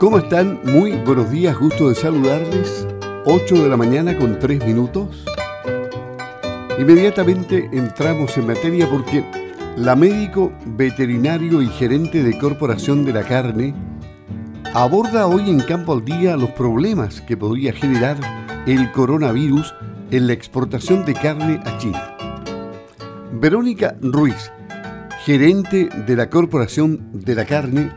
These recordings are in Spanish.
¿Cómo están? Muy buenos días, gusto de saludarles. 8 de la mañana con 3 minutos. Inmediatamente entramos en materia porque la médico veterinario y gerente de Corporación de la Carne aborda hoy en Campo al Día los problemas que podría generar el coronavirus en la exportación de carne a China. Verónica Ruiz, gerente de la Corporación de la Carne,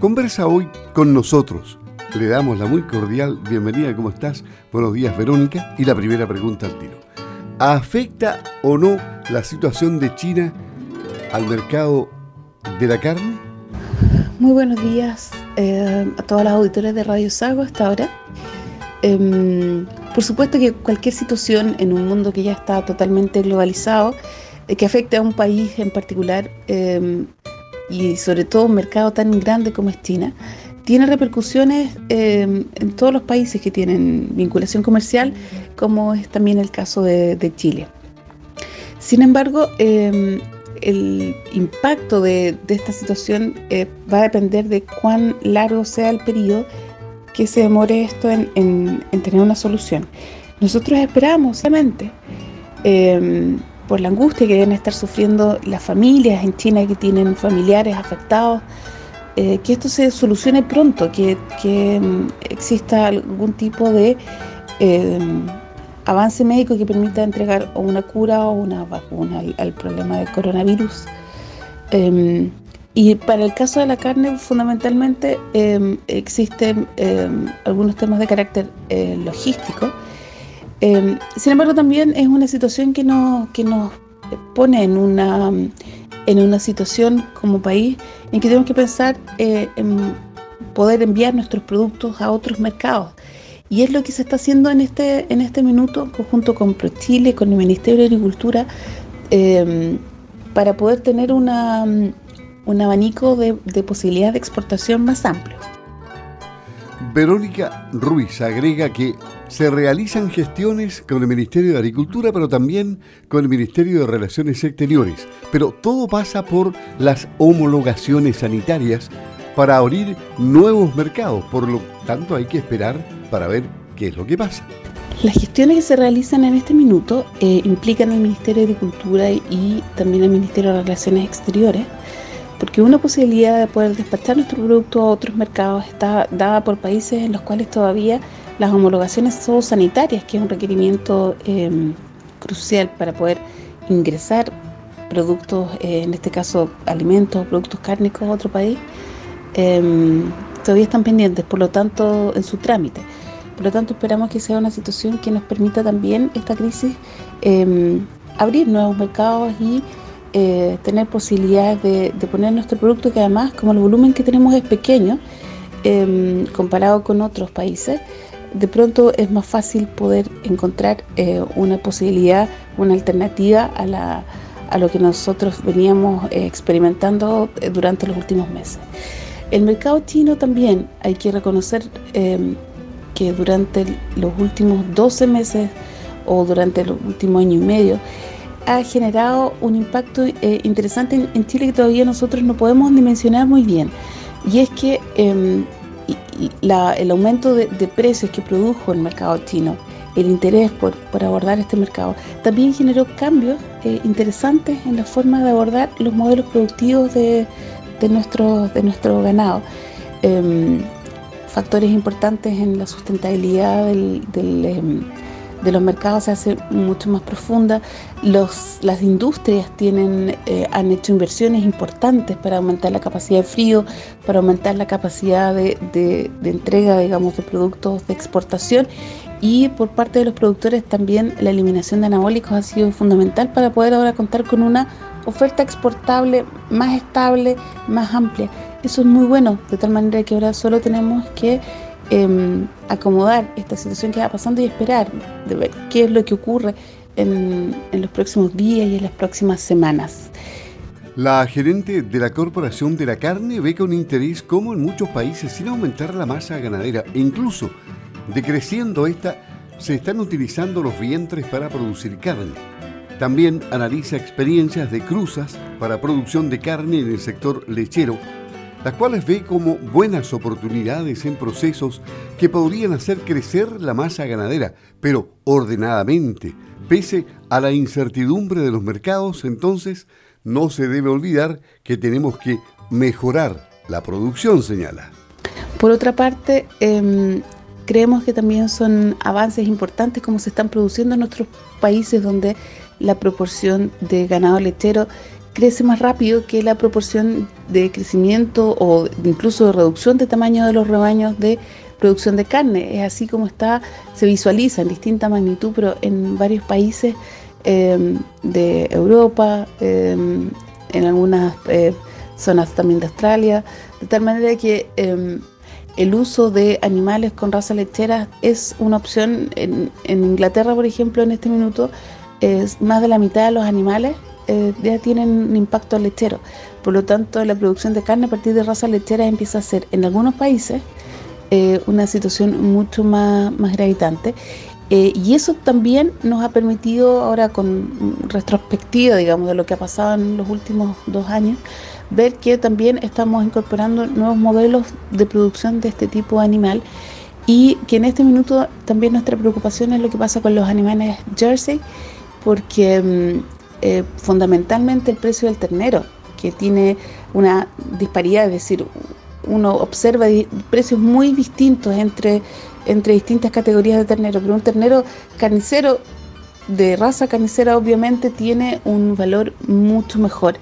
conversa hoy con nosotros. Le damos la muy cordial bienvenida, ¿cómo estás? Buenos días, Verónica. Y la primera pregunta al tiro. ¿Afecta o no la situación de China al mercado de la carne? Muy buenos días eh, a todas las auditores de Radio Sago hasta ahora. Em, por supuesto que cualquier situación en un mundo que ya está totalmente globalizado, eh, que afecte a un país en particular, em, y sobre todo un mercado tan grande como es China, tiene repercusiones eh, en todos los países que tienen vinculación comercial, como es también el caso de, Chile. Sin embargo, eh, el impacto de, esta situación eh, va a depender de cuán largo sea el periodo que se demore esto en, tener una solución. Nosotros esperamos, obviamente, por la angustia que deben estar sufriendo las familias en China que tienen familiares afectados, eh, que esto se solucione pronto, que, mm, exista algún tipo de eh, avance médico que permita entregar una cura o una vacuna al, problema del coronavirus. Em, y para el caso de la carne, fundamentalmente em, existen em, algunos temas de carácter eh, logístico sin embargo, también es una situación que nos, que nos pone en una, en una situación como país en que tenemos que pensar eh, en poder enviar nuestros productos a otros mercados. Y es lo que se está haciendo en este, en este minuto, junto con ProChile, con el Ministerio de Agricultura, em, para poder tener una, un abanico de, de posibilidades de exportación más amplio. Verónica Ruiz agrega que se realizan gestiones con el Ministerio de Agricultura, pero también con el Ministerio de Relaciones Exteriores. Pero todo pasa por las homologaciones sanitarias para abrir nuevos mercados. Por lo tanto, hay que esperar para ver qué es lo que pasa. Las gestiones que se realizan en este minuto eh, implican al Ministerio de Agricultura y también al Ministerio de Relaciones Exteriores porque una posibilidad de poder despachar nuestro producto a otros mercados está dada por países en los cuales todavía las homologaciones son sanitarias, que es un requerimiento em, crucial para poder ingresar productos, eh, en este caso alimentos, productos cárnicos a otro país, em, todavía están pendientes, por lo tanto, en su trámite. Por lo tanto, esperamos que sea una situación que nos permita también esta crisis em, abrir nuevos mercados y eh, tener posibilidades de, poner nuestro producto, que además, como el volumen que tenemos es pequeño, em, comparado con otros países, de pronto es más fácil poder encontrar eh, una posibilidad, una alternativa a, la, a lo que nosotros veníamos eh, experimentando durante los últimos meses. El mercado chino también hay que reconocer em, que durante los últimos 12 meses o durante el último año y medio, ha generado un impacto eh, interesante en, Chile que todavía nosotros no podemos dimensionar muy bien. Y es que em, el aumento de, precios que produjo el mercado chino, el interés por, abordar este mercado, también generó cambios eh, interesantes en la forma de abordar los modelos productivos de, nuestro, de nuestro ganado. Em, factores importantes en la sustentabilidad del, em, de los mercados se hace mucho más profunda. Los, las industrias tienen, eh, han hecho inversiones importantes para aumentar la capacidad de frío, para aumentar la capacidad de, de, entrega, digamos, de productos de exportación. Y por parte de los productores también la eliminación de anabólicos ha sido fundamental para poder ahora contar con una oferta exportable más estable, más amplia. Eso es muy bueno, de tal manera que ahora solo tenemos que Em, acomodar esta situación que va pasando y esperar de ver qué es lo que ocurre en, los próximos días y en las próximas semanas. La gerente de la Corporación de la Carne ve con interés cómo en muchos países, sin aumentar la masa ganadera e incluso decreciendo esta, se están utilizando los vientres para producir carne. También analiza experiencias de cruzas para producción de carne en el sector lechero las cuales ve como buenas oportunidades en procesos que podrían hacer crecer la masa ganadera, pero ordenadamente. Pese a la incertidumbre de los mercados, entonces no se debe olvidar que tenemos que mejorar la producción, señala. Por otra parte, em, creemos que también son avances importantes como se están produciendo en otros países donde la proporción de ganado lechero crece más rápido que la proporción de crecimiento o incluso de reducción de tamaño de los rebaños de producción de carne. Es así como está, se visualiza en distinta magnitud, pero en varios países em, de Europa, em, en algunas eh, zonas también de Australia, de tal manera que em, el uso de animales con raza lechera es una opción. En, Inglaterra, por ejemplo, en este minuto, es más de la mitad de los animales eh, ya tienen un impacto lechero. Por lo tanto, la producción de carne a partir de raza lechera empieza a ser, en algunos países, eh, una situación mucho más, más gravitante. Eh, y eso también nos ha permitido, ahora con retrospectiva, digamos, de lo que ha pasado en los últimos dos años, ver que también estamos incorporando nuevos modelos de producción de este tipo de animal y que en este minuto también nuestra preocupación es lo que pasa con los animales jersey, porque mm, eh, fundamentalmente el precio del ternero, que tiene una disparidad, es decir, uno observa precios muy distintos entre, entre distintas categorías de ternero, pero un ternero carnicero de raza carnicera obviamente tiene un valor mucho mejor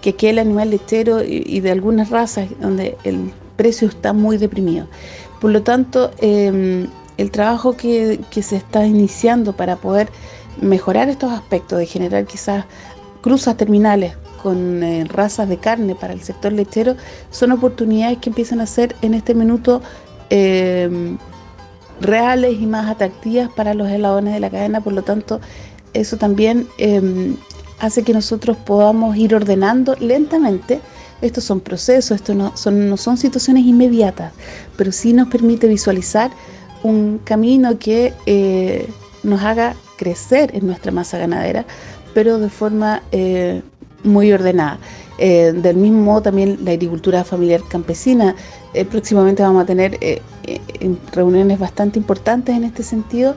que aquel animal lechero y, de algunas razas donde el precio está muy deprimido. Por lo tanto, em, el trabajo que, se está iniciando para poder mejorar estos aspectos, de generar quizás cruzas terminales con eh, razas de carne para el sector lechero, son oportunidades que empiezan a ser en este minuto em, reales y más atractivas para los eslabones de la cadena, por lo tanto, eso también em, hace que nosotros podamos ir ordenando lentamente. Estos son procesos, esto no son, no son situaciones inmediatas, pero sí nos permite visualizar un camino que eh, nos haga crecer en nuestra masa ganadera, pero de forma eh, muy ordenada. Eh, del mismo modo también la agricultura familiar campesina. próximamente vamos a tener reuniones bastante importantes en este sentido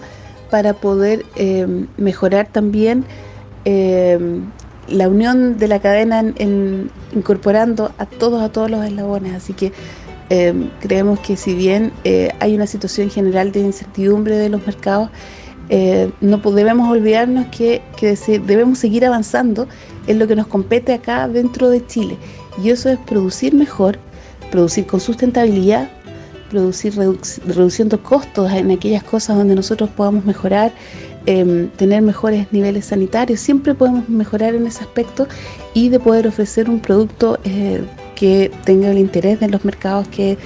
para poder mejorar también eh, la unión de la cadena en, incorporando a todos, a todos los eslabones. Así que eh, creemos que si bien eh, hay una situación general de incertidumbre de los mercados, no debemos olvidarnos que, debemos seguir avanzando en lo que nos compete acá dentro de Chile. Y eso es producir mejor, producir con sustentabilidad, producir reduciendo costos en aquellas cosas donde nosotros podamos mejorar, Em, tener mejores niveles sanitarios, siempre podemos mejorar en ese aspecto y de poder ofrecer un producto eh, que tenga el interés de los mercados que,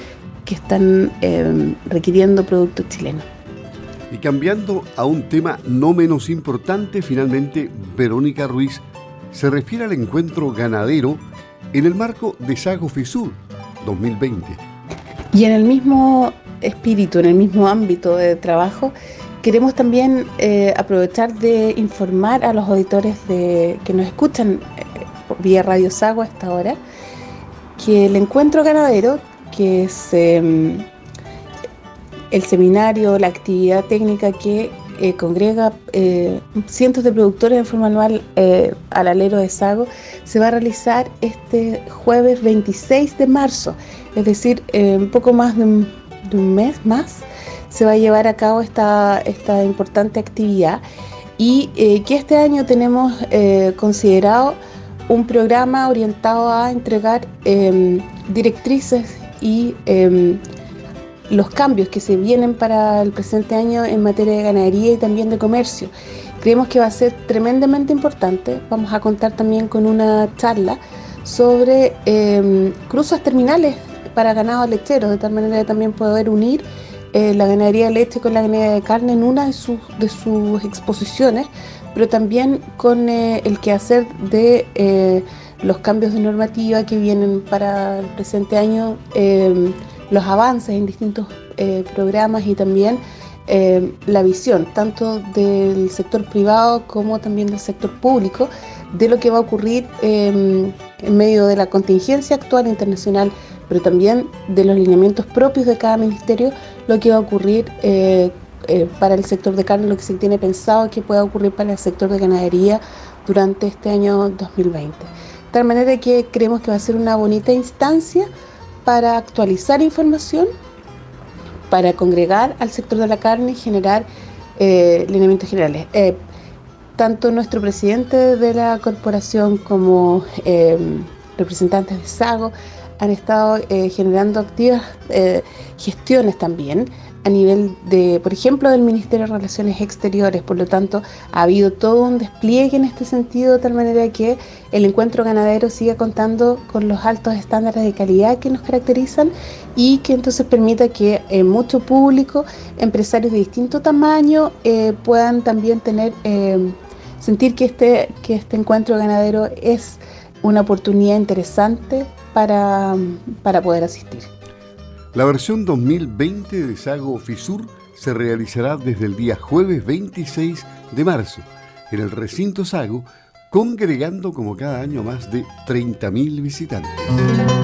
están em, requiriendo productos chilenos. Y cambiando a un tema no menos importante, finalmente Verónica Ruiz se refiere al encuentro ganadero en el marco de Sago Fisur 2020. Y en el mismo espíritu, en el mismo ámbito de trabajo, Queremos también eh, aprovechar de informar a los auditores de, que nos escuchan eh, vía Radio Sago a esta hora que el encuentro ganadero, que es em, el seminario, la actividad técnica que eh, congrega cientos de productores en forma anual al alero de Sago, se va a realizar este jueves 26 de marzo, es decir, un poco más de un mes más se va a llevar a cabo esta, esta importante actividad. Y eh, que este año tenemos eh, considerado un programa orientado a entregar em, directrices y em, los cambios que se vienen para el presente año en materia de ganadería y también de comercio. Creemos que va a ser tremendamente importante. Vamos a contar también con una charla sobre eh, cruzas terminales para ganados lecheros, de tal manera que también poder unir eh, la ganadería de leche con la ganadería de carne en una de sus, de sus exposiciones, pero también con eh, el quehacer de eh, los cambios de normativa que vienen para el presente año, los avances en distintos programas y también la visión tanto del sector privado como también del sector público de lo que va a ocurrir en medio de la contingencia actual internacional pero también de los lineamientos propios de cada ministerio, lo que va a ocurrir eh, eh, para el sector de carne, lo que se tiene pensado que pueda ocurrir para el sector de ganadería durante este año 2020. De tal manera que creemos que va a ser una bonita instancia para actualizar información, para congregar al sector de la carne y generar eh, lineamientos generales. tanto nuestro presidente de la corporación como representantes de SAGO han estado eh, generando activas eh, gestiones también a nivel de, por ejemplo, del Ministerio de Relaciones Exteriores. Por lo tanto, ha habido todo un despliegue en este sentido, de tal manera que el encuentro ganadero siga contando con los altos estándares de calidad que nos caracterizan y que entonces permita que eh, mucho público, empresarios de distinto tamaño, puedan también tener, sentir que este, que este encuentro ganadero es una oportunidad interesante para, para poder asistir. La versión 2020 de Sago Fisur se realizará desde el día jueves 26 de marzo en el recinto Sago, congregando como cada año más de 30.000 visitantes.